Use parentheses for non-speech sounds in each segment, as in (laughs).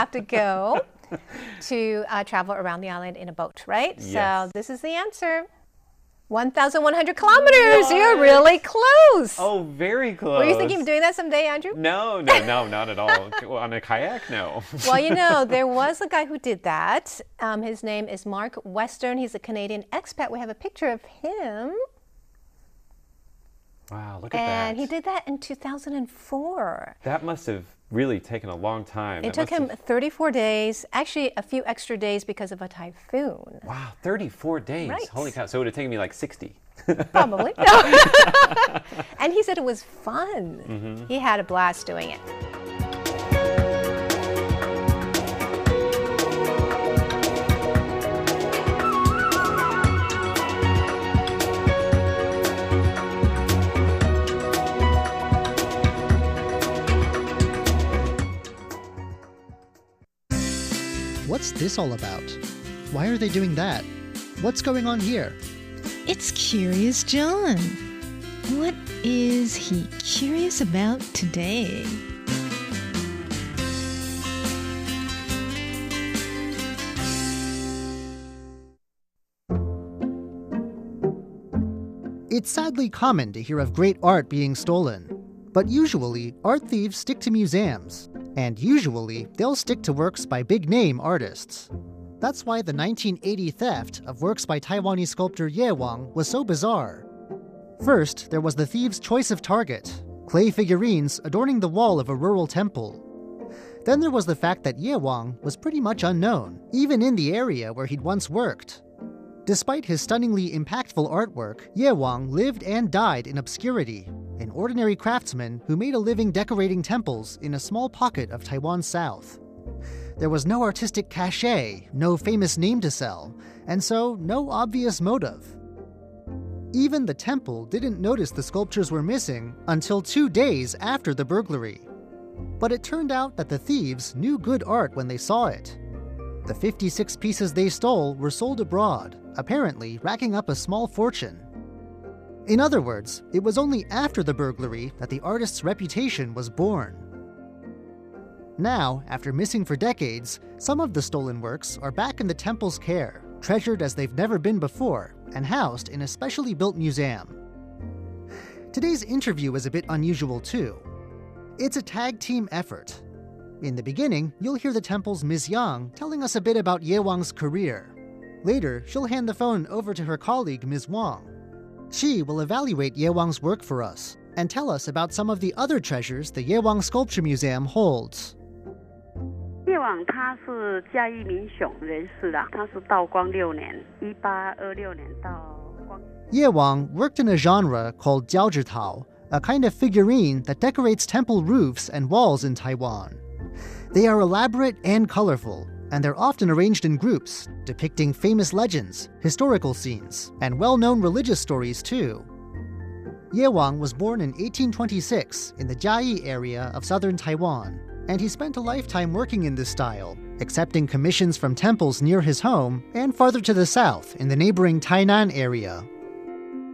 have to go (laughs) to uh, travel around the island in a boat, right? Yes. So this is the answer. 1,100 kilometers. You're really close. Oh, very close. Were you thinking of doing that someday, Andrew? No, no, no, not at all. (laughs) On a kayak, no. well, you know, (laughs) there was a guy who did that. Um, his name is Mark Western. He's a Canadian expat. We have a picture of him. Wow, look at And that. And he did that in 2004. That must have really taken a long time. It That took him have- 34 days, actually, a few extra days because of a typhoon. Wow, 34 days. Right. Holy cow. So it would have taken me like 60. (laughs) Probably. (laughs) and he said it was fun. Mm-hmm. He had a blast doing it. What's this all about? Why are they doing that? What's going on here? It's Curious John. What is he curious about today? It's sadly common to hear of great art being stolen. But usually, art thieves stick to museums. And usually, they'll stick to works by big name artists. That's why the 1980 theft of works by Taiwanese sculptor Ye Wang was so bizarre. First, there was the thieves' choice of target clay figurines adorning the wall of a rural temple. Then there was the fact that Ye Wang was pretty much unknown, even in the area where he'd once worked. Despite his stunningly impactful artwork, Ye Wang lived and died in obscurity, an ordinary craftsman who made a living decorating temples in a small pocket of Taiwan's south. There was no artistic cachet, no famous name to sell, and so no obvious motive. Even the temple didn't notice the sculptures were missing until two days after the burglary. But it turned out that the thieves knew good art when they saw it. The 56 pieces they stole were sold abroad, apparently racking up a small fortune. In other words, it was only after the burglary that the artist's reputation was born. Now, after missing for decades, some of the stolen works are back in the temple's care, treasured as they've never been before, and housed in a specially built museum. Today's interview is a bit unusual too. It's a tag team effort. In the beginning, you'll hear the temple's Ms. Yang telling us a bit about Ye Wang's career. Later, she'll hand the phone over to her colleague, Ms. Wang. She will evaluate Ye Wang's work for us and tell us about some of the other treasures the Yewang Sculpture Museum holds. 叶网他是嘉义民雄人士啦，他是道光六年（一八二六年到光）。Ye Wang worked in a genre called jiaozhitao, a kind of figurine that decorates temple roofs and walls in Taiwan. They are elaborate and colorful, and they're often arranged in groups, depicting famous legends, historical scenes, and well known religious stories, too. Ye Wang was born in 1826 in the Chiayi area of southern Taiwan, and he spent a lifetime working in this style, accepting commissions from temples near his home and farther to the south in the neighboring Tainan area.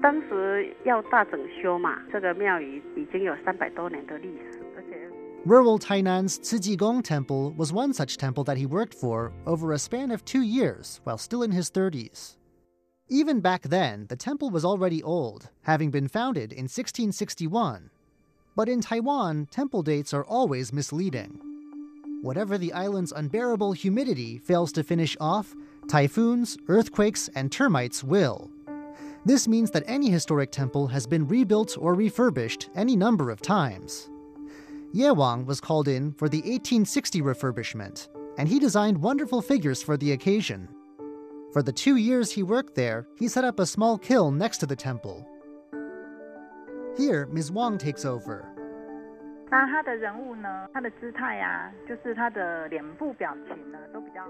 当时要大整修嘛，这个庙宇已经有三百多年的历史。Rural Tainan's Cijigong Temple was one such temple that he worked for over a span of two years while still in his 30s. Even back then, the temple was already old, having been founded in 1661. But in Taiwan, temple dates are always misleading. Whatever the island's unbearable humidity fails to finish off, typhoons, earthquakes, and termites will. This means that any historic temple has been rebuilt or refurbished any number of times. Ye Wang was called in for the 1860 refurbishment, and he designed wonderful figures for the occasion. For the two years he worked there, he set up a small kiln next to the temple. Here, Ms. Wang takes over. 那他的人物呢，他的姿态啊，就是他的脸部表情呢，都比较。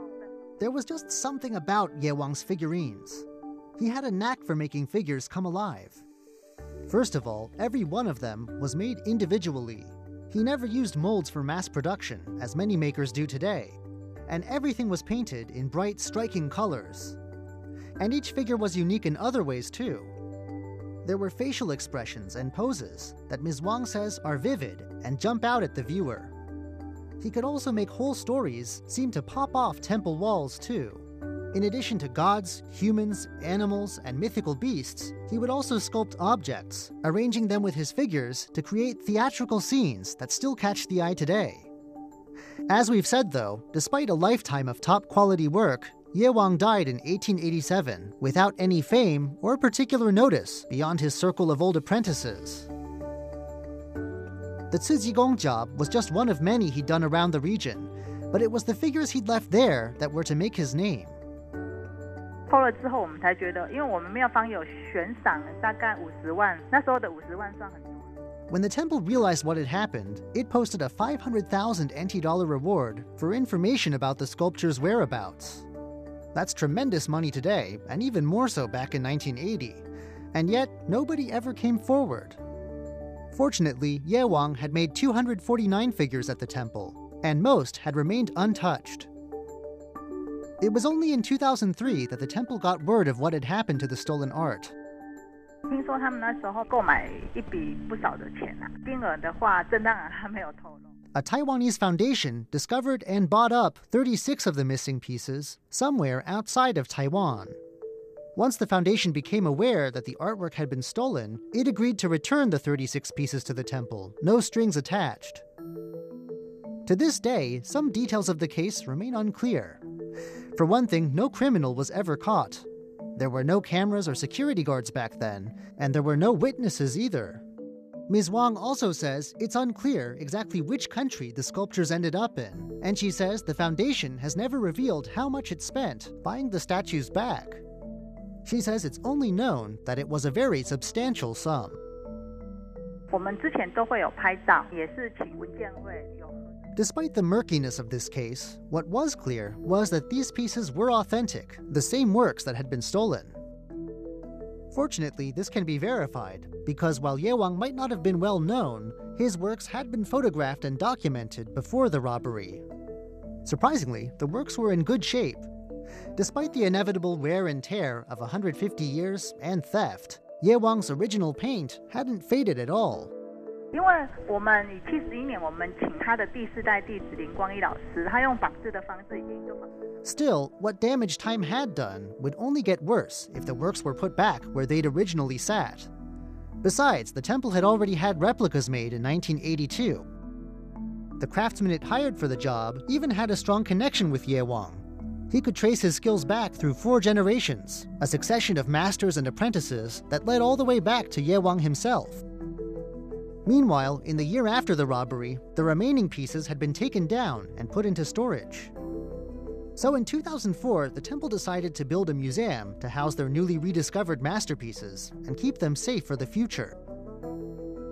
There was just something about Ye Wang's figurines. He had a knack for making figures come alive. First of all, every one of them was made individually. he never used molds for mass production, as many makers do today. And everything was painted in bright, striking colors. And each figure was unique in other ways, too. There were facial expressions and poses that Ms. Wang says are vivid and jump out at the viewer. he could also make whole stories seem to pop off temple walls too. In addition to gods, humans, animals, and mythical beasts, he would also sculpt objects, arranging them with his figures to create theatrical scenes that still catch the eye today. As we've said though, despite a lifetime of top quality work, Ye Wang died in 1887 without any fame or particular notice beyond his circle of old apprentices. The Cijigong job was just one of many he'd done around the region, but it was the figures he'd left there that were to make his name. When the temple realized what had happened, it posted a 500,000 NT dollar reward for information about the sculpture's whereabouts. That's tremendous money today, and even more so back in 1980. And yet, nobody ever came forward. Fortunately, Ye Wang had made 249 figures at the temple, and most had remained untouched. It was only in 2003 that the temple got word of what had happened to the stolen art. 听说他们那时候购买一笔不少的钱啊，金额的话，正当然还没有透露。 A Taiwanese foundation discovered and bought up 36 of the missing pieces somewhere outside of Taiwan. Once the foundation became aware that the artwork had been stolen, it agreed to return the 36 pieces to the temple, no strings attached. To this day, some details of the case remain unclear. For one thing, no criminal was ever caught. There were no cameras or security guards back then, and there were no witnesses either. Ms. Wang also says it's unclear exactly which country the sculptures ended up in, and she says the foundation has never revealed how much it spent buying the statues back. She says it's only known that it was a very substantial sum. 我们之前都会有拍照，也是请文件会有。 Despite the murkiness of this case, what was clear was that these pieces were authentic, the same works that had been stolen. Fortunately, this can be verified, because while Ye Wang might not have been well known, his works had been photographed and documented before the robbery. Surprisingly, the works were in good shape. Despite the inevitable wear and tear of 150 years and theft, Ye Wang's original paint hadn't faded at all. 因为我们以七十一年，我们请他的第四代弟子林光一老师，他用仿制的方式研究仿制。 Still, what damage time had done would only get worse if the works were put back where they'd originally sat. Besides, the temple had already had replicas made in 1982. The craftsman it hired for the job even had a strong connection with Ye Wang. He could trace his skills back through four generations, a succession of masters and apprentices that led all the way back to Ye Wang himself. Meanwhile, in the year after the robbery, the remaining pieces had been taken down and put into storage. So in 2004, the temple decided to build a museum to house their newly rediscovered masterpieces and keep them safe for the future.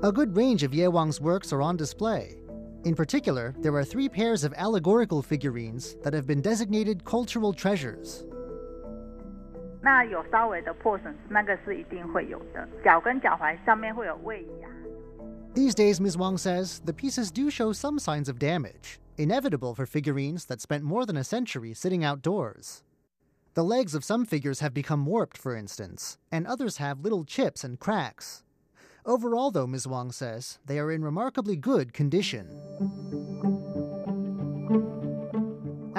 A good range of Ye Wang's works are on display. In particular, there are three pairs of allegorical figurines that have been designated cultural treasures. 那有稍微的破损，那个是一定会有的。脚跟脚踝上面会有位移啊。These days, Ms. Wang says, the pieces do show some signs of damage, inevitable for figurines that spent more than a century sitting outdoors. The legs of some figures have become warped, for instance, and others have little chips and cracks. Overall, though, Ms. Wang says, they are in remarkably good condition.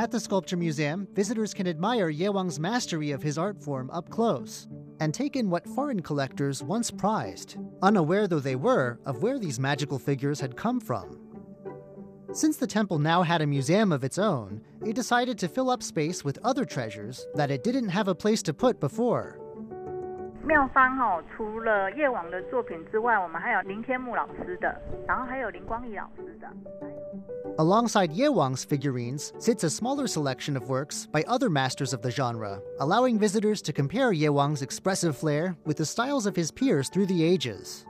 At the Sculpture Museum, visitors can admire Ye Wang's mastery of his art form up close and take in what foreign collectors once prized, unaware though they were of where these magical figures had come from. Since the temple now had a museum of its own, it decided to fill up space with other treasures that it didn't have a place to put before. 妙方哦，除了夜王的作品之外，我们还有林天木老师的，然后还有林光义老师的。 Alongside Ye Wang's figurines sits a smaller selection of works by other masters of the genre, allowing visitors to compare Ye Wang's expressive flair with the styles of his peers through the ages.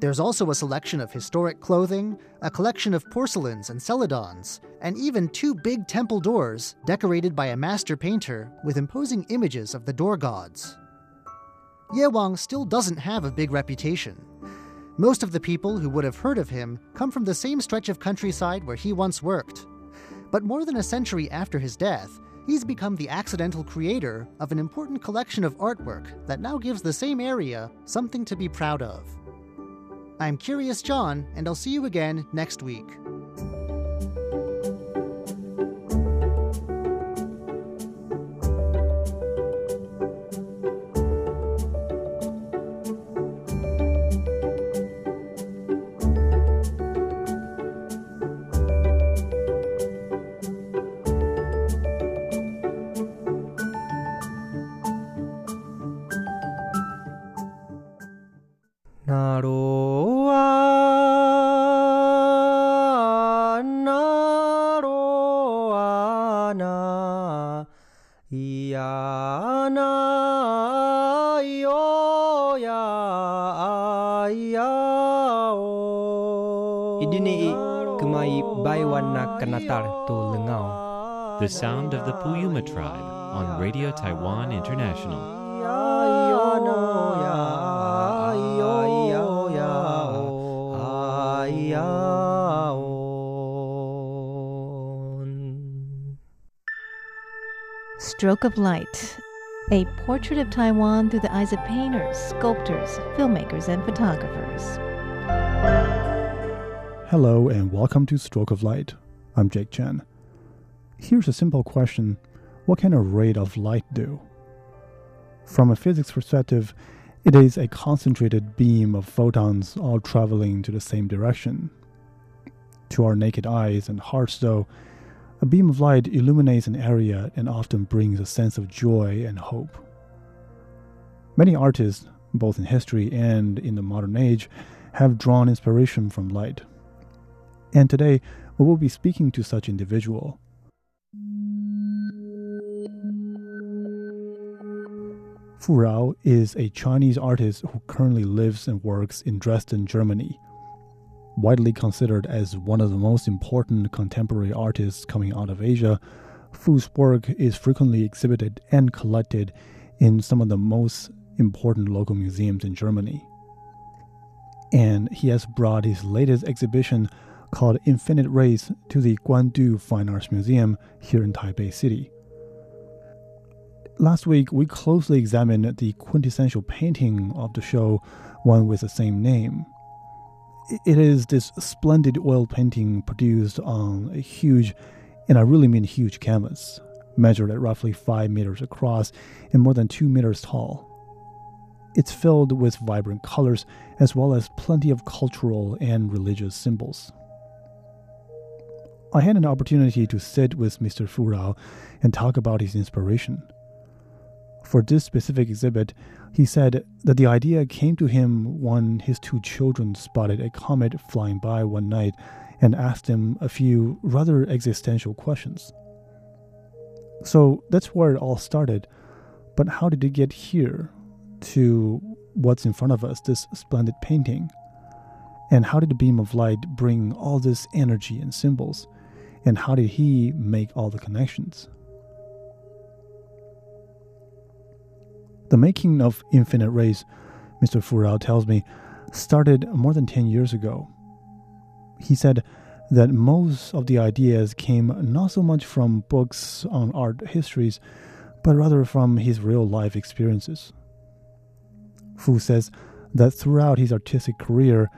There's also a selection of historic clothing, a collection of porcelains and celadons, and even two big temple doors decorated by a master painter with imposing images of the door gods. Ye Wang still doesn't have a big reputation. Most of the people who would have heard of him come from the same stretch of countryside where he once worked. But more than a century after his death, he's become the accidental creator of an important collection of artwork that now gives the same area something to be proud of. I'm Curious John, and I'll see you again next week. The sound of the Puyuma tribe on Radio Taiwan International. Stroke of Light, a portrait of Taiwan through the eyes of painters, sculptors, filmmakers, and photographers. Hello, and welcome to Stroke of Light. I'm Jake Chen. Here's a simple question What can a ray of light do? From a physics perspective, it is a concentrated beam of photons all traveling to the same direction. To our naked eyes and hearts, though, a beam of light illuminates an area and often brings a sense of joy and hope. Many artists, both in history and in the modern age, have drawn inspiration from light. And today, we will be speaking to such individual. Fu Rao is a Chinese artist who currently lives and works in Dresden, Germany widely considered as one of the most important contemporary artists coming out of Asia, Fu's work is frequently exhibited and collected in some of the most important local museums in Germany. And he has brought his latest exhibition called Infinite Rays to the Guandu Fine Arts Museum here in Taipei City. Last week, we closely examined the quintessential painting of the show, one with the same name, it is this splendid oil painting produced on a huge, and I really mean huge canvas, measured at roughly 5 meters across and more than 2 meters tall. It's filled with vibrant colors as well as plenty of cultural and religious symbols. I had an opportunity to sit with Mr. Fu Rao and talk about his inspiration. For this specific exhibit, he said that the idea came to him when his two children spotted a comet flying by one night and asked him a few rather existential questions. So that's where it all started. But how did it get here to what's in front of us, this splendid painting? And how did the beam of light bring all this energy and symbols? And how did he make all the connections? The making of Infinite Rays, Mr. Fu Rao tells me, started more than 10 years ago. He said that most of the ideas came not so much from books on art histories, but rather from his real life experiences. Fu says that throughout his artistic career,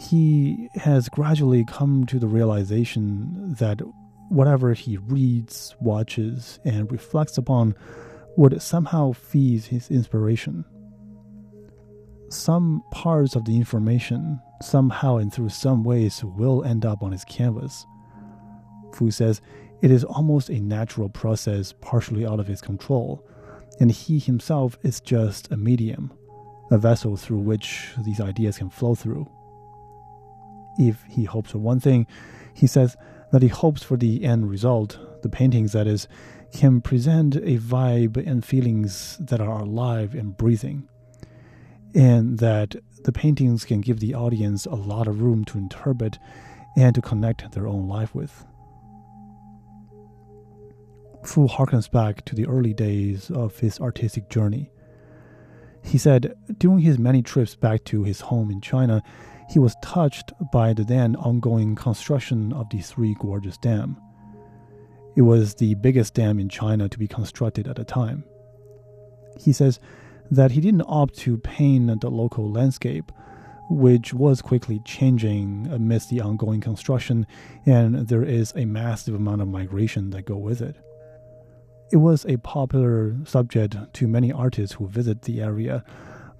he has gradually come to the realization that whatever he reads, watches, and reflects upon would somehow feed his inspiration. Some parts of the information, somehow and through some ways, will end up on his canvas. Fu says it is almost a natural process, partially out of his control, and he himself is just a medium, a vessel through which these ideas can flow through. If he hopes for one thing, he says that he hopes for the end result, the paintings that is, can present a vibe and feelings that are alive and breathing, and that the paintings can give the audience a lot of room to interpret and to connect their own life with. Fu harkens back to the early days of his artistic journey. He said during his many trips back to his home in China, he was touched by the then ongoing construction of the Three Gorges Dam it was the biggest dam in China to be constructed at the time. He says that he didn't opt to paint the local landscape, which was quickly changing amidst the ongoing construction, and there is a massive amount of migration that go with it. It was a popular subject to many artists who visit the area,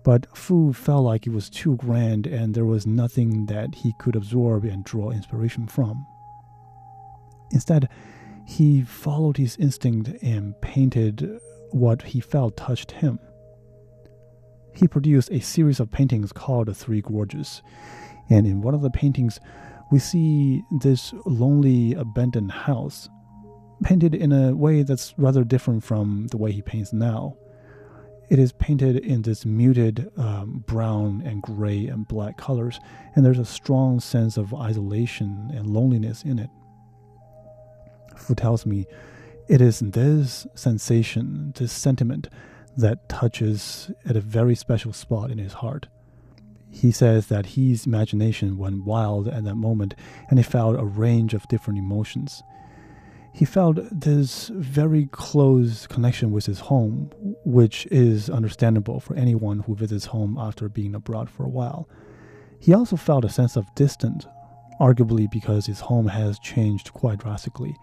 but Fu felt like it was too grand and there was nothing that he could absorb and draw inspiration from. Instead, he followed his instinct and painted what he felt touched him. He produced a series of paintings called The Three Gorges, and in one of the paintings, we see this lonely, abandoned house. painted in a way that's rather different from the way he paints now. It is painted in this muted um, brown and gray and black colors, and there's a strong sense of isolation and loneliness in it. Fu tells me it is this sensation, this sentiment, that touches at a very special spot in his heart. He says that his imagination went wild at that moment and he felt a range of different emotions. He felt this very close connection with his home, which is understandable for anyone who visits home after being abroad for a while. He also felt a sense of distance, arguably because his home has changed quite drastically.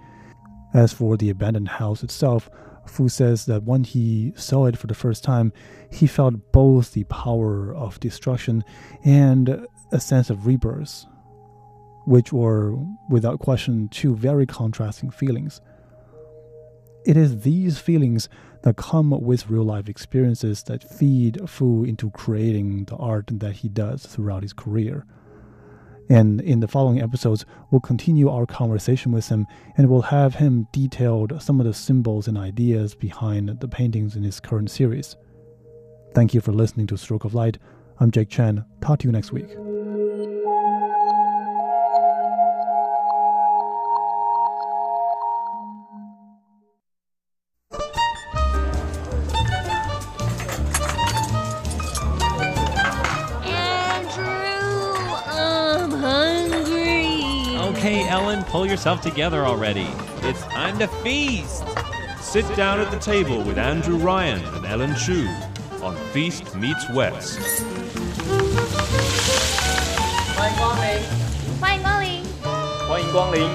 As for the abandoned house itself, Fu says that when he saw it for the first time, he felt both the power of destruction and a sense of rebirth, which were, without question, two very contrasting feelings. It is these feelings that come with real life experiences that feed Fu into creating the art that he does throughout his career. And in the following episodes, we'll continue our conversation with him and we'll have him detailed some of the symbols and ideas behind the paintings in his current series. Thank you for listening to Stroke of Light. I'm Jake Chen. Talk to you next week. Okay, Ellen, pull yourself together already. It's time to feast. Sit down at the table with Andrew Ryan and Ellen Chu on Feast Meets West. 欢迎光临，欢迎光临，欢迎光临，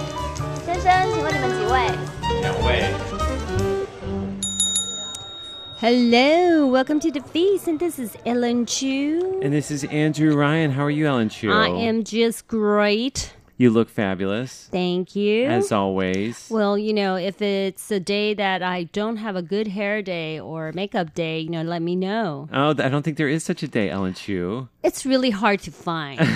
先生，请问你们几位？两位。 Hello, welcome to the feast, and this is Ellen Chu. And this is Andrew Ryan. How are you, Ellen Chu? I am just great. You look fabulous. Thank you. As always. Well, you know, if it's a day that I don't have a good hair day or makeup day, you know, let me know. Oh, I don't think there is such a day, Ellen Chu. It's really hard to find. (laughs)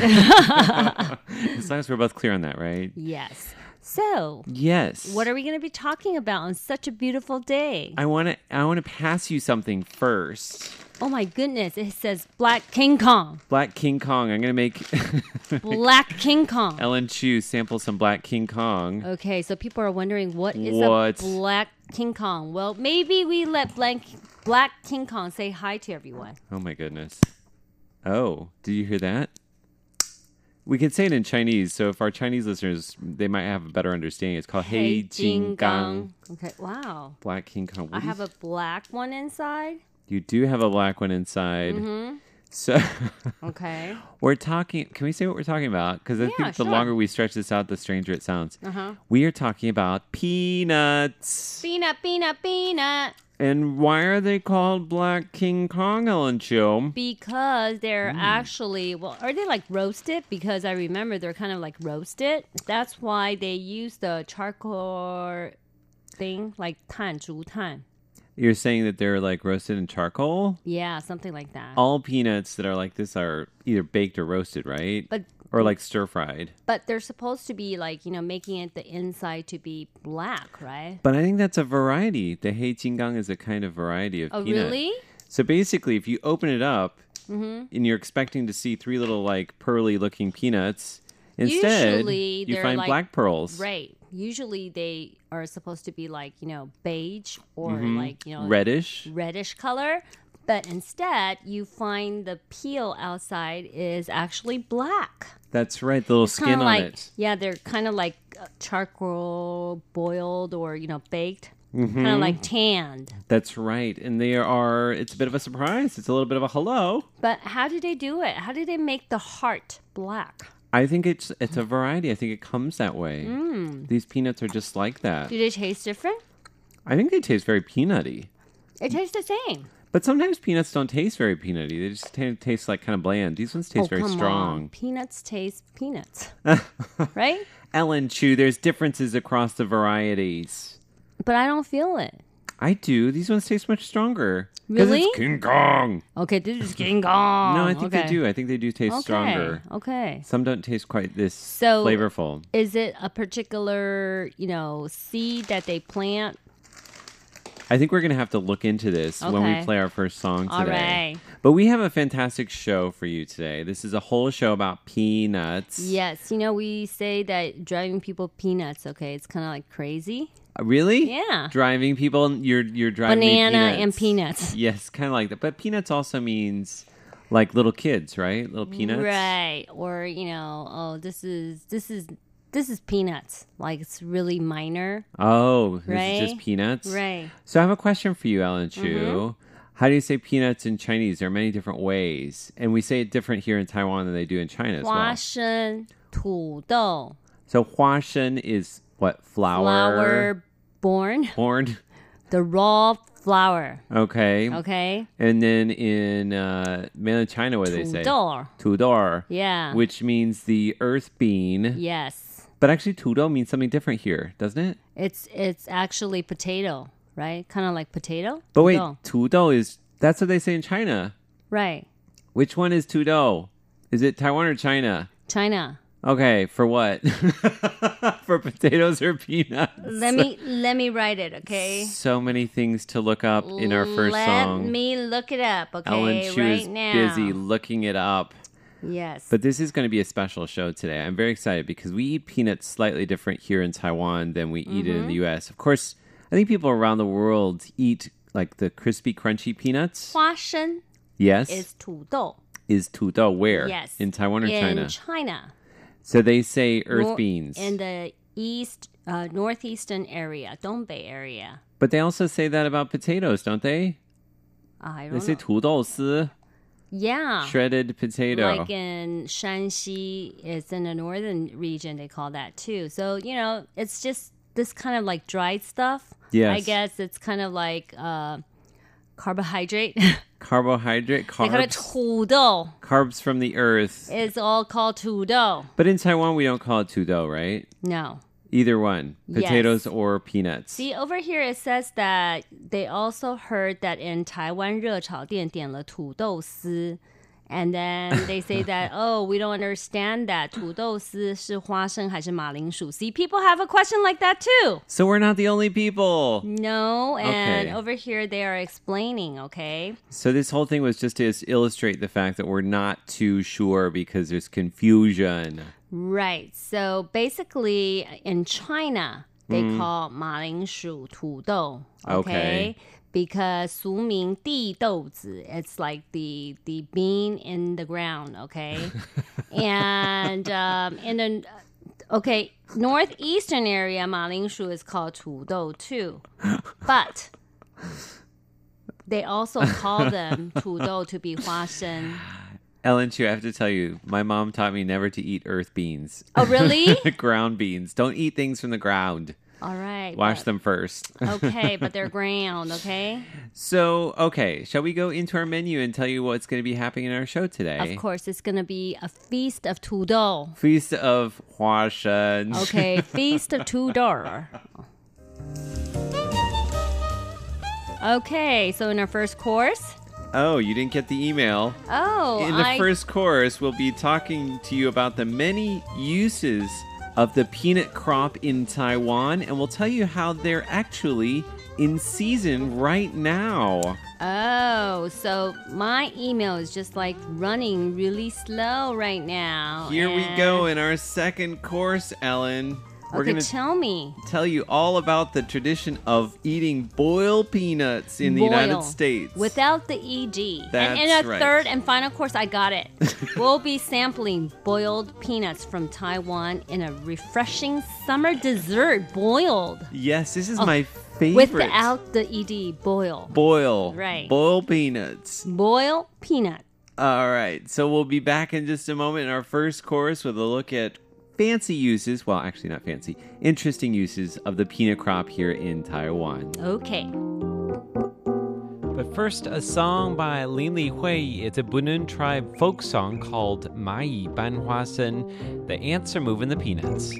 (laughs) as long as we're both clear on that, right? yes. So, Yes. what are we going to be talking about on such a beautiful day? I want to I want to pass you something first. Oh my goodness, it says Black King Kong. Black King Kong. I'm going to make (laughs) Black King Kong. Ellen Chu sample some Black King Kong. Okay, so people are wondering what is What? a Black King Kong? Well, maybe we let Black, Black King Kong say hi to everyone. Oh my goodness. Oh, did you hear that? We can say it in Chinese, so if our Chinese listeners, they might have a better understanding. It's called Hei Jinggang. Okay, wow. Black King Kong. What I have a black one inside. You do have a black one inside. Mm-hmm. So (laughs) Okay. we're talking. Can we say what we're talking about? Because I Yeah, think the sure. longer we stretch this out, the stranger it sounds. Uh-huh. We are talking about peanuts. Peanut, peanut, peanut. And why are they called Black King Kong, Ellen Chu? Because they're Mm. actually, well, are they like roasted? Because I remember they're kind of like roasted. That's why they use the charcoal thing, like tan, 竹炭. You're saying that they're like roasted in charcoal? Yeah, something like that. All peanuts that are like this are either baked or roasted, right? But or like stir fried. But they're supposed to be like, you know, making it the inside to be black, right? But I think that's a variety. The Hei Jinggang is a kind of variety of Oh, peanut. really? So basically, if you open it up Mhm. and you're expecting to see three little like pearly looking peanuts, instead Usually you find like- black pearls. Right. Usually they are supposed to be like, you know, beige or Mhm. like, you know, Reddish. reddish color. But instead, you find the peel outside is actually black. That's right. The little It's skin on like, it. Yeah, they're kind of like uh, charcoal boiled or, you know, baked. Kind Mhm. of like tanned. That's right. And they are. It's a bit of a surprise. It's a little bit of a hello. But how do they do it? How do they make the heart black? I think it's it's a variety. I think it comes that way. Mm. These peanuts are just like that. Do they taste different? I think they taste very peanutty. It tastes the same. But sometimes peanuts don't taste very peanutty. They just t- taste like kind of bland. These ones taste oh, very strong. On. Peanuts taste peanuts, (laughs) right? Ellen Chu, there's differences across the varieties. But I don't feel it. I do. These ones taste much stronger. 'Cause Really? It's King Kong. Okay, this is King Kong. no, I think okay. they do. I think they do taste Okay, stronger. Okay. Some don't taste quite this So flavorful. Is it a particular, you know, seed that they plant? I think we're going to have to look into this when we play our first song today. right. But we have a fantastic show for you today. This is a whole show about peanuts. Yes, you know, we say that driving people peanuts, okay? It's kind of like crazy. Uh, Really? Yeah. Driving people, you're you're driving me Banana and peanuts. peanuts. Yes, kind of like that. But peanuts also means like little kids, right? Little peanuts. Right. Or, you know, oh, this is this is this is peanuts. Like it's really minor. Oh, this Right? is just peanuts. Right. So I have a question for you, Ellen Chu. Mhm. How do you say peanuts in Chinese? There are many different ways, and we say it different here in Taiwan than they do in China as 花 well. 生、土豆, So huashen is what flower? Flower born. Born. The raw flower. Okay. Okay. And then in uh, mainland China, what do they say? Tudou. Tudou. Yeah. Which means the earth bean. Yes. But actually, tudou means something different here, doesn't it? It's it's actually potato, right? Kind of like potato. But wait, tudou is that's what they say in China, right? Which one is tudou? Is it Taiwan or China? China. Okay, for what? (laughs) for potatoes or peanuts? Let me let me write it, okay? So many things to look up in our first Let song. me look it up, okay? Ellen Chu right is now. busy looking it up. Yes. But this is going to be a special show today. I'm very excited because we eat peanuts slightly different here in Taiwan than we eat it in Mhm. the US. Of course, I think people around the world eat like the crispy, crunchy peanuts. 花生 Yes. is 土豆. Is tudo where? Yes. In Taiwan or in China? China. So they say earth Nor- beans. In the east, uh, northeastern area, Dongbei area. but they also say that about potatoes, don't they? I They don't say know. 土豆丝, Yeah. shredded potato. Like in Shanxi, it's in the northern region, they call that too. So, you know, it's just this kind of like dried stuff. I Yes. guess it's kind of like uh, carbohydrate. Carbohydrate, they call it (laughs) carbs. 土豆. Carbs from the earth. It's all called 土豆. But in Taiwan, we don't call it tudo, right? No. Either one, Yes. potatoes or peanuts. See, over here it says that they also heard that in Taiwan 热炒店点了土豆丝. And then (laughs) they say that, oh, we don't understand that 土豆丝是花生还是马铃薯. See, people have a question like that too. So we're not the only people. No, and Okay. over here they are explaining, okay? So this whole thing was just to s- illustrate the fact that we're not too sure because there's confusion. Right. So basically, in China, they Mm. call 马铃薯土豆. Okay. Okay. Because 俗名地豆子, it's like the the bean in the ground. Okay. (laughs) and um, in the okay northeastern area, 马铃薯 is called 土豆 too, but they also call them 土(laughs) 豆 to be 花生. Ellen Chu, I have to tell you, my mom taught me never to eat earth beans. Oh, really? (laughs) ground beans. Don't eat things from the ground. All right. Wash but- them first. (laughs) okay, but they're ground, okay? So, okay, shall we go into our menu and tell you what's going to be happening in our show today? Of course, it's going to be a feast of tudou. Feast of Huashen. Okay, (laughs) feast of tudou. Okay, so in our first course, Oh, you didn't get the email. oh, In the I, first course, we'll be talking to you about the many uses of the peanut crop in Taiwan, and we'll tell you how they're actually in season right now. oh, so my email is just like running really slow right now. Here we go in our second course, Ellen. We're Okay, to tell me. tell you all about the tradition of eating boiled peanuts in the United States. Without the ED. That's and in a right. third and final course, I got it. (laughs) we'll be sampling boiled peanuts from Taiwan in a refreshing summer dessert. Boiled. yes, this is Oh, my favorite. Without the ED. Boil. boil. Right. Boil peanuts. Boil peanut. All right, so we'll be back in just a moment in our first course with a look at fancy uses, well, actually not fancy, interesting uses of the peanut crop here in Taiwan. Okay. But first, a song by Lin Li Hui. It's a Bunun tribe folk song called Mai Ban Hua Sen. The ants are moving the peanuts.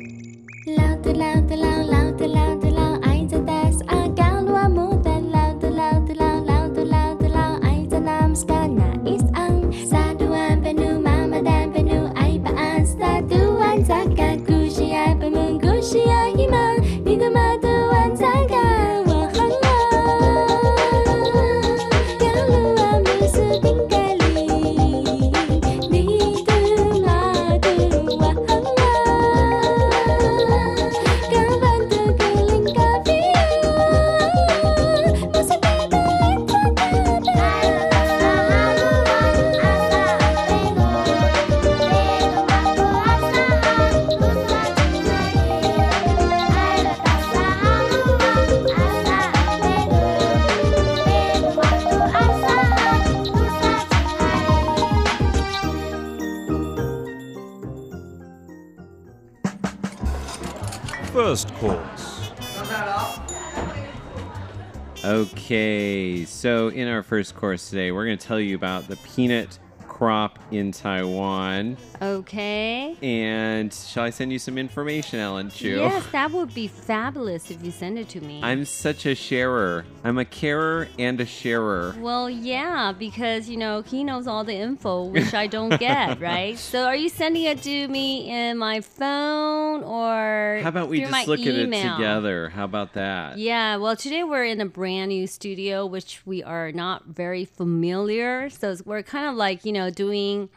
First course today, we're going to tell you about the peanut crop in Taiwan. Okay. And shall I send you some information, Ellen Chu? Yes, that would be fabulous if you send it to me. I'm such a sharer. I'm a carer and a sharer. Well, yeah, because you know he knows all the info, which I don't get, (laughs) right? So, are you sending it to me in my phone or How about we just look at it together? How about that? Yeah, well, today we're in a brand new studio, which we are not very familiar. So we're kind of like, you know, doing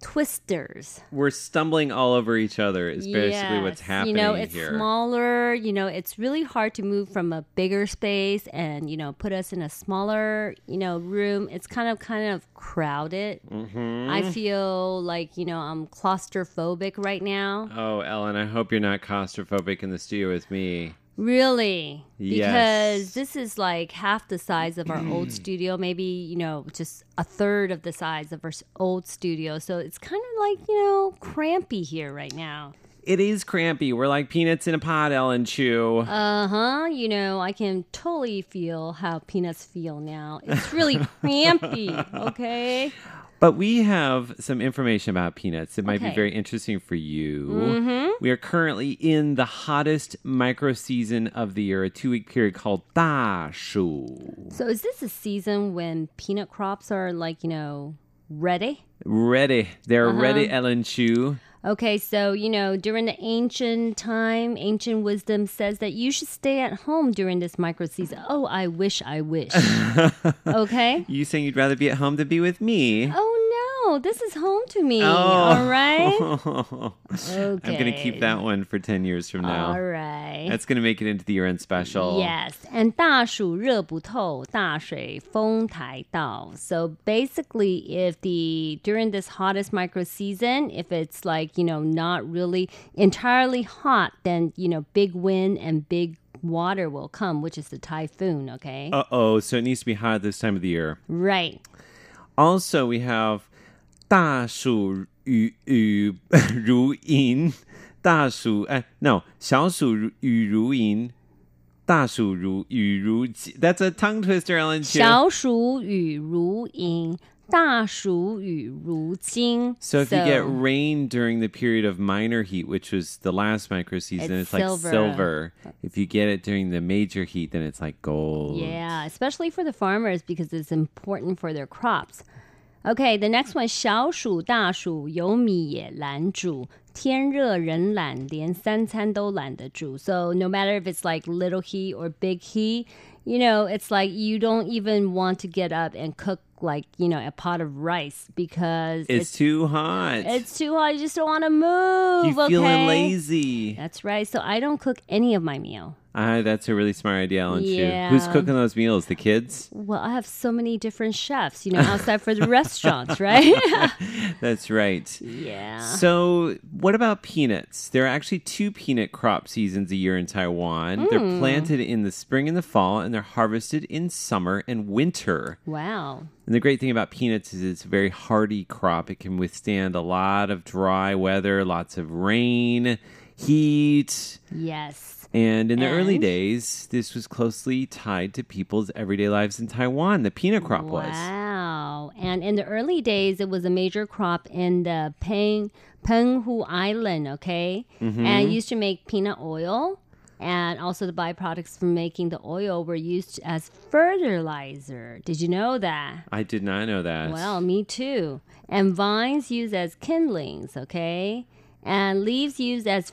twisters. We're stumbling all over each other, is basically what's happening You know, it's here. smaller. You know, it's really hard to move from a bigger space and you know put us in a smaller you know room. It's kind of kind of crowded. Mhm. I feel like you know I'm claustrophobic right now. Oh, Ellen, I hope you're not claustrophobic in the studio with me. Really? Yes. Because this is like half the size of our old (clears throat) studio, maybe, you know, just a third of the size of our old studio. So it's kind of like, you know, crampy here right now. It is crampy. We're like peanuts in a pod, Ellen Chu. Uh huh. You know, I can totally feel how peanuts feel now. It's really (laughs) crampy, okay? But we have some information about peanuts that might be very interesting for you. Mhm. We are currently in the hottest micro season of the year, a two week period called 大暑. So is this a season when peanut crops are like, you know, ready? Ready. They're Uh-huh. ready, Ellen Chu. Okay, so you know, during the ancient time, ancient wisdom says that you should stay at home during this micro season. Oh, I wish, I wish. (laughs) okay. You saying you'd rather be at home than be with me? Oh no, this is home to me. Oh. All right. I'm (laughs) going to keep Okay. that one for 10 years from now. All right. That's going to make it into the year end special. Yes, and 大暑热不透，大水风台到. So basically, if the during this hottest micro season, if it's like you know not really entirely hot, then you know big wind and big water will come, which is the typhoon. Okay, Uh oh, so it needs to be hot this time of the year. right. Also, we have 大暑雨雨如银，大暑 uh, no 小暑如雨如银，大暑如雨如金 That's a tongue twister, Ellen. Chu. 小暑雨如银，大暑雨如金. So if you get rain during the period of minor heat, which was the last micro season, It's it's, like silver. silver. If you get it during the major heat, then it's like gold. Yeah, especially for the farmers because it's important for their crops. Okay, the next one 小暑大暑有米也懒煮，天热人懒，连三餐都懒得煮. So no matter if it's like little heat or big heat, you know, it's like you don't even want to get up and cook like, you know, a pot of rice because It's, too hot. it's too hot. You just don't want to move. you feeling okay? lazy. That's right. So I don't cook any of my meal. Ah, that's a really smart idea, Ellen. Yeah. Who's cooking those meals? The kids? Well, I have so many different chefs, you know, outside for the (laughs) restaurants, right? (laughs) That's right. yeah. So, what about peanuts? There are actually two peanut crop seasons a year in Taiwan. They're Mm. planted in the spring and the fall, and they're harvested in summer and winter. Wow. And the great thing about peanuts is it's a very hardy crop. It can withstand a lot of dry weather, lots of rain, heat. Yes. And in the early days, this was closely tied to people's everyday lives in Taiwan. The peanut crop was. Wow. And in the early days, it was a major crop in the Peng, Penghu Island, okay? Mhm. And used to make peanut oil. And also, the byproducts from making the oil were used as fertilizer. Did you know that? I did not know that. Well, me too. And vines used as kindlings, okay? And leaves used as,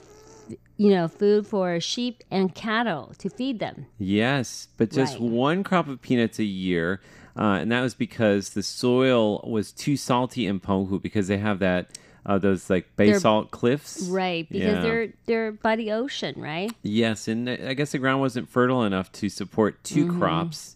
you know, food for sheep and cattle to feed them. Yes, but just Right. one crop of peanuts a year. Uh, and that was because the soil was too salty in Penghu because they have that uh, those like They're- basalt cliffs. Right, because Yeah. they're they're by the ocean, right? Yes, and I guess the ground wasn't fertile enough to support 2 Mhm. crops.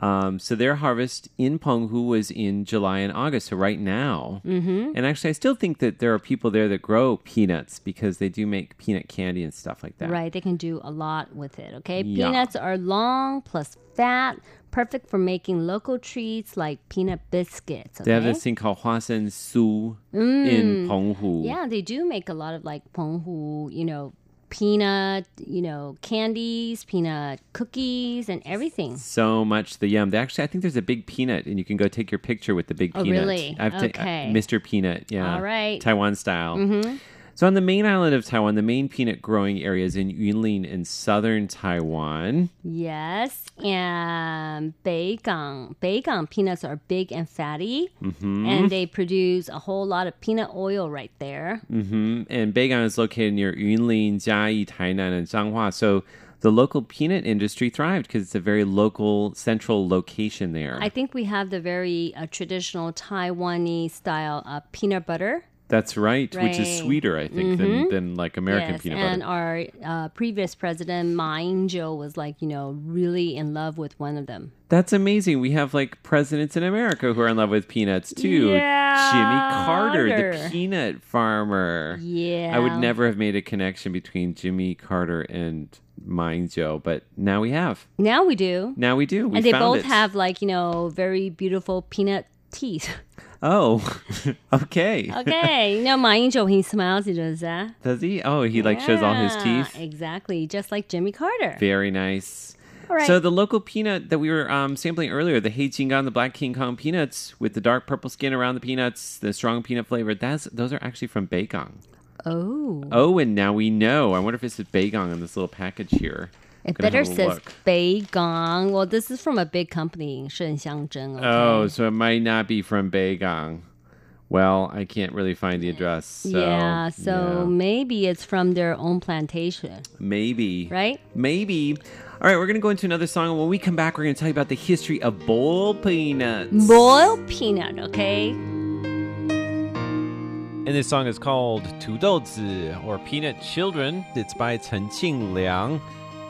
Um, so their harvest in Penghu was in July and August. So right now, Mhm. and actually, I still think that there are people there that grow peanuts because they do make peanut candy and stuff like that. Right, they can do a lot with it, okay? Yeah. Peanuts are long plus fat, perfect for making local treats like peanut biscuits, okay? They have this thing called Huasen Su Mm. in Penghu. Yeah, they do make a lot of like penghu, you know, peanut, you know, candies, peanut cookies, and everything. So much the yum. They actually, I think there's a big peanut, and you can go take your picture with the big Oh, peanut. really? I've ta- Okay. Mr. Peanut. Yeah. All right. Taiwan style. Mhm. So on the main island of Taiwan, the main peanut growing area is in Yunlin in southern Taiwan. Yes, and Beigang. Beigang peanuts are big and fatty, Mhm. and they produce a whole lot of peanut oil right there. hmm And Beigang is located near Yunlin, Chiayi, Tainan, and Changhua. So the local peanut industry thrived because it's a very local, central location there. I think we have the very uh, traditional Taiwanese style uh, peanut butter. That's right, which is sweeter, I think, than, Mhm. than like American yes, peanut butter. and our uh, previous president Ma Ying-jeou was like, you know, really in love with one of them. That's amazing. We have like presidents in America who are in love with peanuts too. Yeah, Jimmy Carter, the peanut farmer. Yeah. I would never have made a connection between Jimmy Carter and Ma Ying-jeou, but now we have. Now we do. Now we do. We and they both it. have like, you know, very beautiful peanut teeth. (laughs) Oh, (laughs) okay. okay, you know, Ma Ying-jeou, he smiles, he does that. Does he? Oh, he like shows all his teeth. Exactly, just like Jimmy Carter. Very nice. All right. So the local peanut that we were um, sampling earlier, the Hei Jinggang, the Black King Kong peanuts with the dark purple skin around the peanuts, the strong peanut flavor, that's those are actually from Beigang. Oh. Oh, and now we know. I wonder if it says on this little package here. It better says Beigang. Well, this is from a big company, Shenxiangzhen. Okay? Oh, so it might not be from Beigang. Well, I can't really find the address. So, yeah, so yeah. maybe it's from their own plantation. Maybe. Right? Maybe. All right, we're going to go into another song. And when we come back, we're going to tell you about the history of boiled peanuts. Boiled peanut, okay? And this song is called Tu Douzi, or Peanut Children. It's by Chen Qingliang.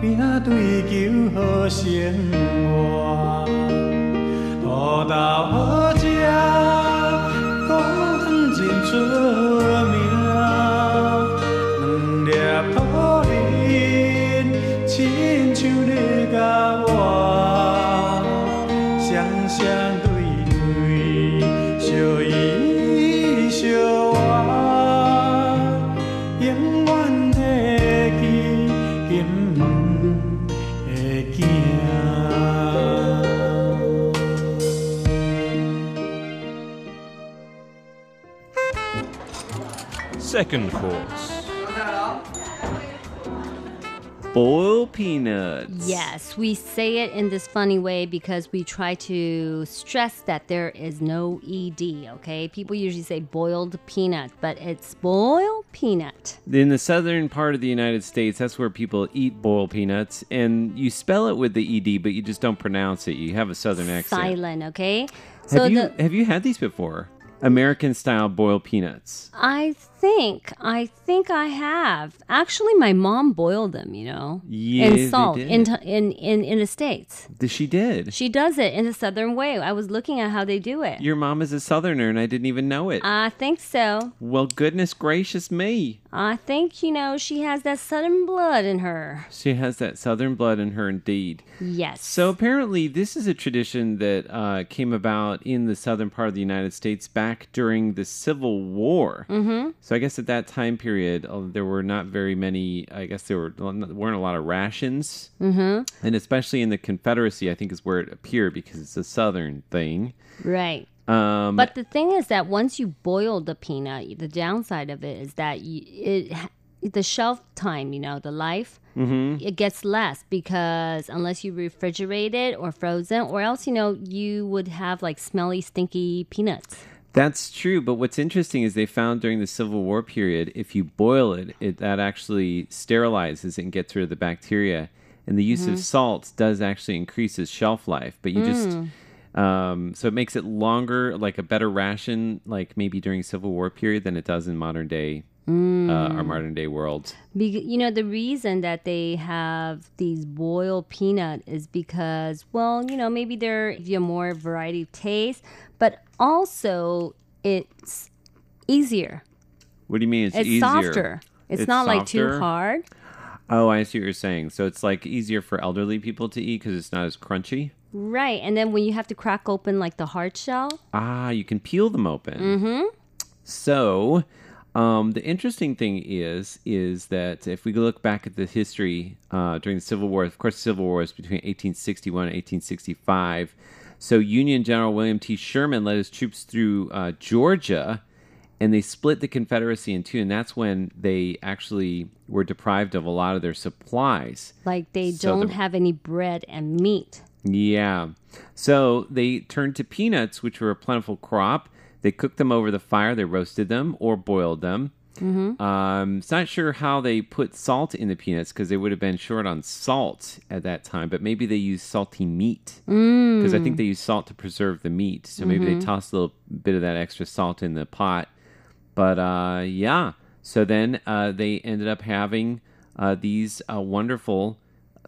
拼追求好生活。土豆好食，高汤真出 Second course. Boiled peanuts. Yes, we say it in this funny way because we try to stress that there is no ED, okay? People usually say boiled peanut, but it's boiled peanut. In the southern part of the United States, that's where people eat boiled peanuts, and you spell it with the ed, but you just don't pronounce it. You have a southern accent. Silent, okay? have you have you had these before? American style boiled peanuts. I think, I think I have. Actually, my mom boiled them, you know, Yeah, in salt in, in in in the states. She did. She does it in the southern way. I was looking at how they do it. Your mom is a southerner, and I didn't even know it. I think so. well, goodness gracious me. I think you know she has that southern blood in her. She has that southern blood in her, indeed. Yes. So apparently, this is a tradition that uh, came about in the southern part of the United States back during the Civil War. Mm-hmm. So I guess at that time period, uh, there were not very many. I guess there were weren't a lot of rations, Mm-hmm. and especially in the Confederacy, I think is where it appeared because it's a Southern thing. Right. Um, But the thing is that once you boil the peanut, the downside of it is that you, it the shelf time, you know, the life, Mhm. it gets less because unless you refrigerate it or frozen, or else you know you would have like smelly, stinky peanuts. That's true, but what's interesting is they found during the Civil War period, if you boil it, it that actually sterilizes and gets rid of the bacteria. And the use Mhm. of salt does actually increase its shelf life, but you just Mm. Um, so it makes it longer, like a better ration, like maybe during Civil War period than it does in modern day, uh, our modern day world. Be- you know, the reason that they have these boiled peanut is because, well, you know, maybe they're give you a more variety of taste, but also it's easier. What do you mean? It's, It's, easier. softer. It's, not like too hard. Oh, I see what you're saying. So it's like easier for elderly people to eat because it's not as crunchy. Right. And then when you have to crack open like the hard shell, Ah, you can peel them open. mm-hmm. So, um, the interesting thing is, is that if we look back at the history uh, during the Civil War, of course, the Civil War was between 1861 and 1865. So, Union General William T. Sherman led his troops through uh, Georgia, and they split the Confederacy in two, and that's when they actually were deprived of a lot of their supplies. like they So don't the- have any bread and meat. Yeah. So they turned to peanuts, which were a plentiful crop. They cooked them over the fire, they roasted them or boiled them. Mm-hmm. Um, it's not sure how they put salt in the peanuts because they would have been short on salt at that time, but maybe they used salty meat because I think they use salt to preserve the meat. So maybe Mhm. they tossed a little bit of that extra salt in the pot. But uh, yeah, so then uh, they ended up having uh, these uh, wonderful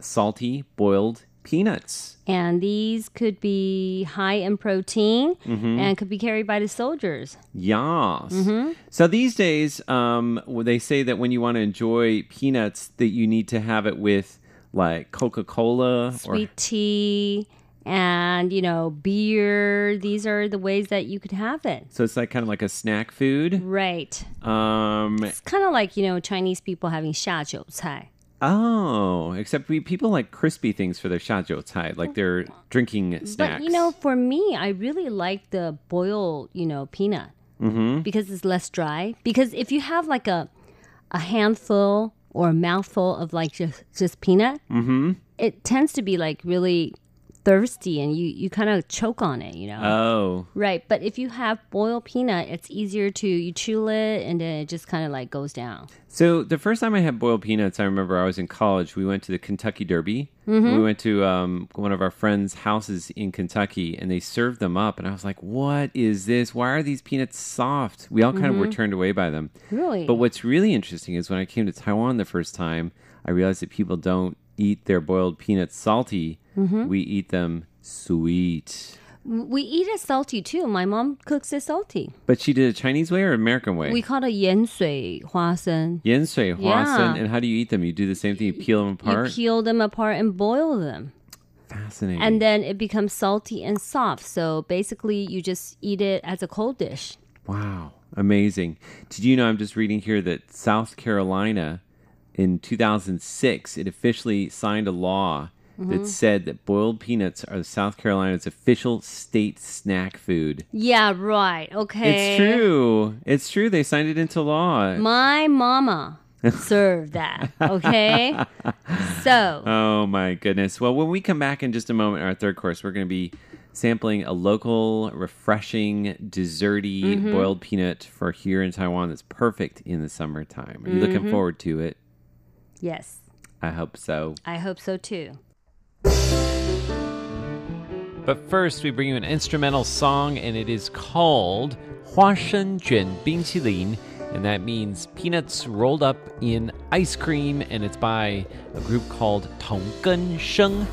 salty boiled peanuts. And these could be high in protein mm-hmm. and could be carried by the soldiers. Yes. Mm-hmm. So these days, um, they say that when you want to enjoy peanuts, that you need to have it with like Coca Cola, sweet or- tea and you know beer these are the ways that you could have it so it's like kind of like a snack food right um it's kind of like you know chinese people having xia jiu cai Oh, except we people like crispy things for their xia jiu cai, like their drinking snacks. But you know, for me, I really like the boiled, you know, peanut mm-hmm. because it's less dry. Because if you have like a a handful or a mouthful of like just just peanut, mm-hmm. it tends to be like really thirsty and you you kind of choke on it, you know. Oh, Right, but if you have boiled peanut, it's easier to you chew it and then it just kind of like goes down. So the first time I had boiled peanuts, I remember I was in college. We went to the Kentucky Derby. Mhm. We went to um, one of our friends' houses in Kentucky, and they served them up. And I was like, "What is this? Why are these peanuts soft?" We all kind of were turned away by them. Really? But what's really interesting is when I came to Taiwan the first time, I realized that people don't eat their boiled peanuts salty. Mhm. We eat them sweet. We eat it salty too. My mom cooks it salty. But she did it Chinese way or American way? We call it 盐水花生. Yen sui huasen. Yeah. And how do you eat them? You do the same thing. You peel them apart. You peel them apart and boil them. Fascinating. And then it becomes salty and soft. So basically, you just eat it as a cold dish. Wow, amazing. Did you know I'm just reading here that South Carolina in 2006 it officially signed a law Mhm. that said that boiled peanuts are South Carolina's official state snack food. Yeah, right. Okay. It's true. It's true. They signed it into law. My mama (laughs) served that. Okay. so, Oh my goodness. Well, when we come back in just a moment, our third course, we're going to be sampling a local, refreshing, desserty Mhm. boiled peanut for here in Taiwan that's perfect in the summertime. Are you looking Mhm. forward to it? yes, I hope so. I hope so too. But first, we bring you an instrumental song, and it is called Hua Shen Jin Bing Qilin, and that means peanuts rolled up in ice cream, and it's by a group called Tong Sheng.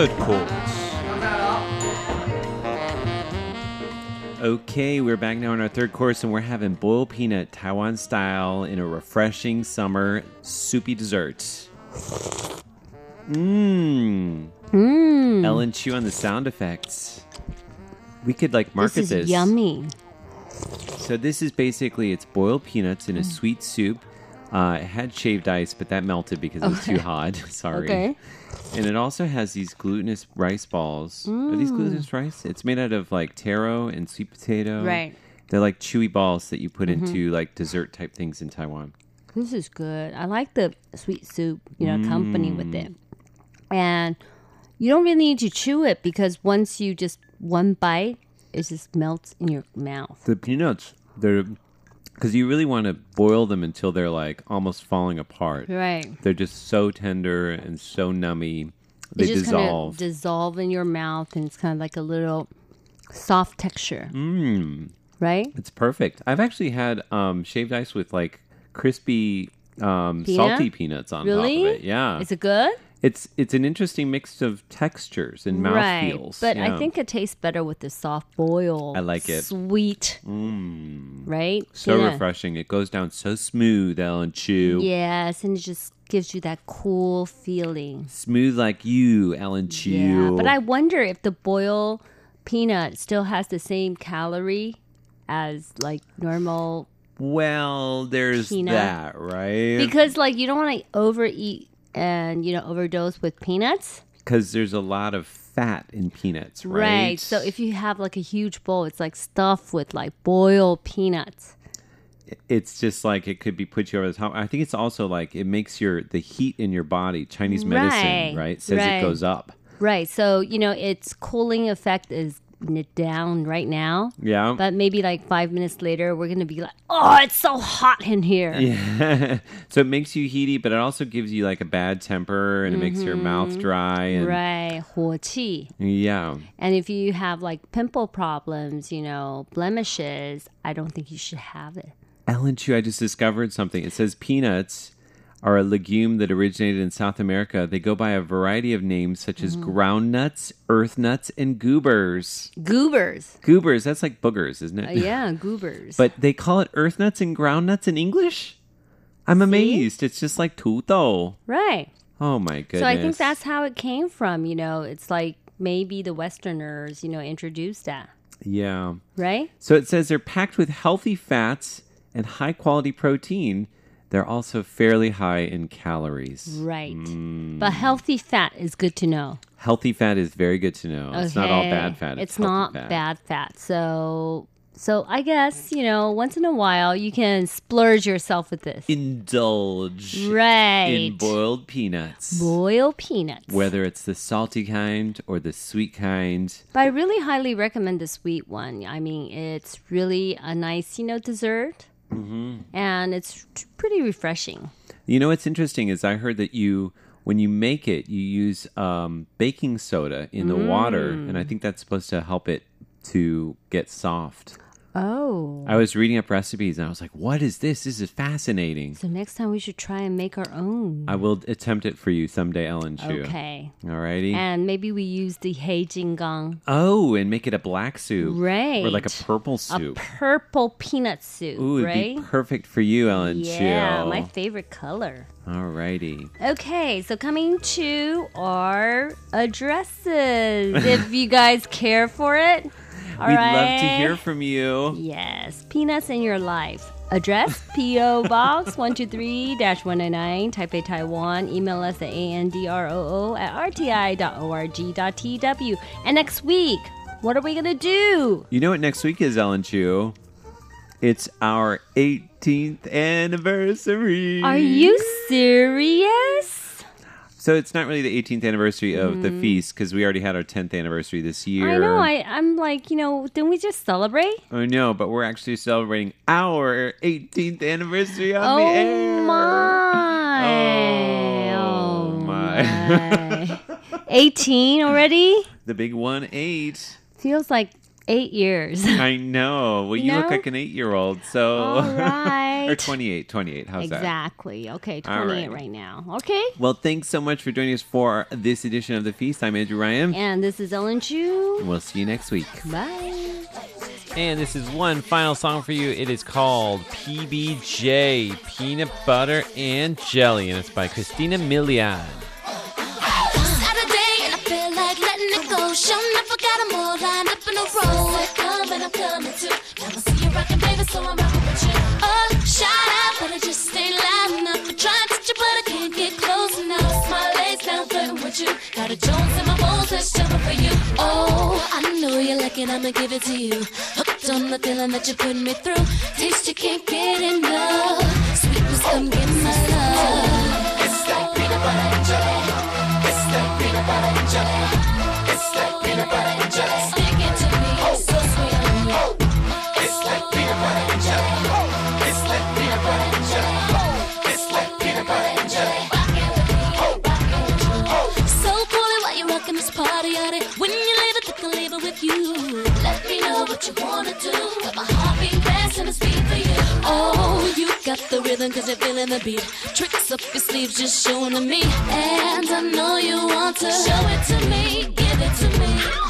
Third course. Okay, we're back now in our third course, and we're having boiled peanut Taiwan style in a refreshing summer soupy dessert. Mmm. Mmm. Ellen, Chu on the sound effects. We could like market this this. is yummy. So this is basically it's boiled peanuts in a Mm. sweet soup. Uh, it had shaved ice, but that melted because it was too hot. (laughs) Sorry. Okay. And it also has these glutinous rice balls. Are these Mm. glutinous rice? It's made out of like taro and sweet potato. Right. They're like chewy balls that you put Mhm. into like dessert type things in Taiwan. This is good. I like the sweet soup, you know, company with it. And you don't really need to chew it because once you just one bite, it just melts in your mouth. The peanuts, they're because you really want to boil them until they're like almost falling apart. Right. They're just so tender and so nummy. They just dissolve. kind of dissolve in your mouth, and it's kind of like a little soft texture, Mmm. right? It's perfect. I've actually had um, shaved ice with like crispy, um, Peanut? salty peanuts on Really? top of it. Yeah. Is it good? It's it's an interesting mix of textures and right. mouthfeels. But yeah. I think it tastes better with the soft boil. I like it. Sweet, Mm. right? So Peanut. refreshing. It goes down so smooth, Ellen Chu. Yes, and it just gives you that cool feeling. Smooth like you, Ellen Chu. Yeah, but I wonder if the boil peanut still has the same calorie as like normal Well, there's Peanut. that, right? because like you don't want to overeat and you know overdose with peanuts. because there's a lot of fat in peanuts, right? Right. So if you have like a huge bowl, it's like stuffed with like boiled peanuts. it's just like it could be put you over the top. I think it's also like it makes your the heat in your body. Chinese medicine, Right, right, says right. it goes up. Right. So, you know, its cooling effect is n- down right now. Yeah. But maybe like five minutes later, we're going to be like, oh, it's so hot in here. Yeah. (laughs) so it makes you heaty, but it also gives you like a bad temper and it makes your mouth dry. And Mm-hmm. Right. 火气. Yeah. And if you have like pimple problems, you know, blemishes, I don't think you should have it. Ellen Chu, I just discovered something. It says peanuts are a legume that originated in South America. They go by a variety of names such as Mm-hmm. ground nuts, earth nuts, and goobers. Goobers. Goobers, that's like boogers, isn't Uh, it? yeah, goobers. But they call it earth nuts and ground nuts in English? I'm amazed. It's just like tudou. right. Oh my goodness. So I think that's how it came from. You know, it's like maybe the Westerners, you know, introduced that, Yeah. right? So it says they're packed with healthy fats and high quality protein. They're also fairly high in calories. Right. Mm. But healthy fat is good to know. Healthy fat is very good to know. It's not all bad fat. It's, It's, not fat. bad fat. So, so I guess you know, once in a while, you can splurge yourself with this. Indulge Right. in boiled peanuts. Boil peanuts. Whether it's the salty kind or the sweet kind. But I really highly recommend the sweet one. I mean, it's really a nice, you know, dessert, hmm and it's pretty refreshing. You know what's interesting is I heard that you, when you make it, you use um, baking soda in the water, and I think that's supposed to help it to get soft. Oh. I was reading up recipes and I was like, what is this? This is fascinating. So next time we should try and make our own. I will attempt it for you someday, Ellen Chu. Okay. Alrighty. And maybe we use the Hei Jinggang. oh, and make it a black soup. Right. Or like a purple soup. A purple peanut soup, Ooh, it'd right? be perfect for you, Ellen yeah, Chu. my favorite color. Alrighty. Okay, so coming to our addresses. if you guys care for it. All We'd right. love to hear from you. Yes, peanuts in your life. Address (laughs) P.O. Box 123 199, Taipei, Taiwan. Email us at androo at rti.org.tw. And next week, what are we going to do? You know what next week is, Ellen Chu? It's our 18th anniversary. Are you serious? So it's not really the 18th anniversary of the feast because we already had our 10th anniversary this year. Mm. I know. I, I'm like, you know, didn't we just celebrate? I know, but we're actually celebrating our 18th anniversary on oh the air. my. Oh my. (laughs) 18 already? the big one eight. Feels like eight years. (laughs) I know. Well, you, look know? like an eight year old. So All (laughs) right. or 28. 28. How's that? exactly. Okay, 28 right. right now. Okay. Well, thanks so much for joining us for this edition of the feast. I'm Andrew Ryan. And this is Ellen Chu. We'll see you next week. Bye. And this is one final song for you. It is called PBJ Peanut Butter and Jelly, and it's by Christina Milian. Saturday and I feel like letting it go. Sure enough, I got line up in a row. Said, come and I'm coming too. Now I see you rocking, baby, so I'm rocking with you. Oh, shout out, but I just ain't loud enough. I'm trying to touch you, but I can't get close enough. My legs down, flirting with you. Got a Jones in my bones, that's jumping for you. Oh, I know you like it, I'ma give it to you. Hooked on the feeling that you put me through. Taste you can't get enough. Sweetness, come oh, get my love. It's like peanut butter and jelly. It's like peanut butter and jelly. It's like peanut butter. and jelly. What you wanna do. Got my heart beat fast and it's beat for you. Oh, you got the rhythm cause you're feeling the beat. Tricks up your sleeves, just showing to me. And I know you want to show it to me. Give it to me.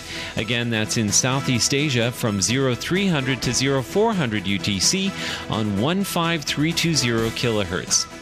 kilohertz. Again, that's in Southeast Asia from 0300 to 0400 UTC on 15320 kilohertz.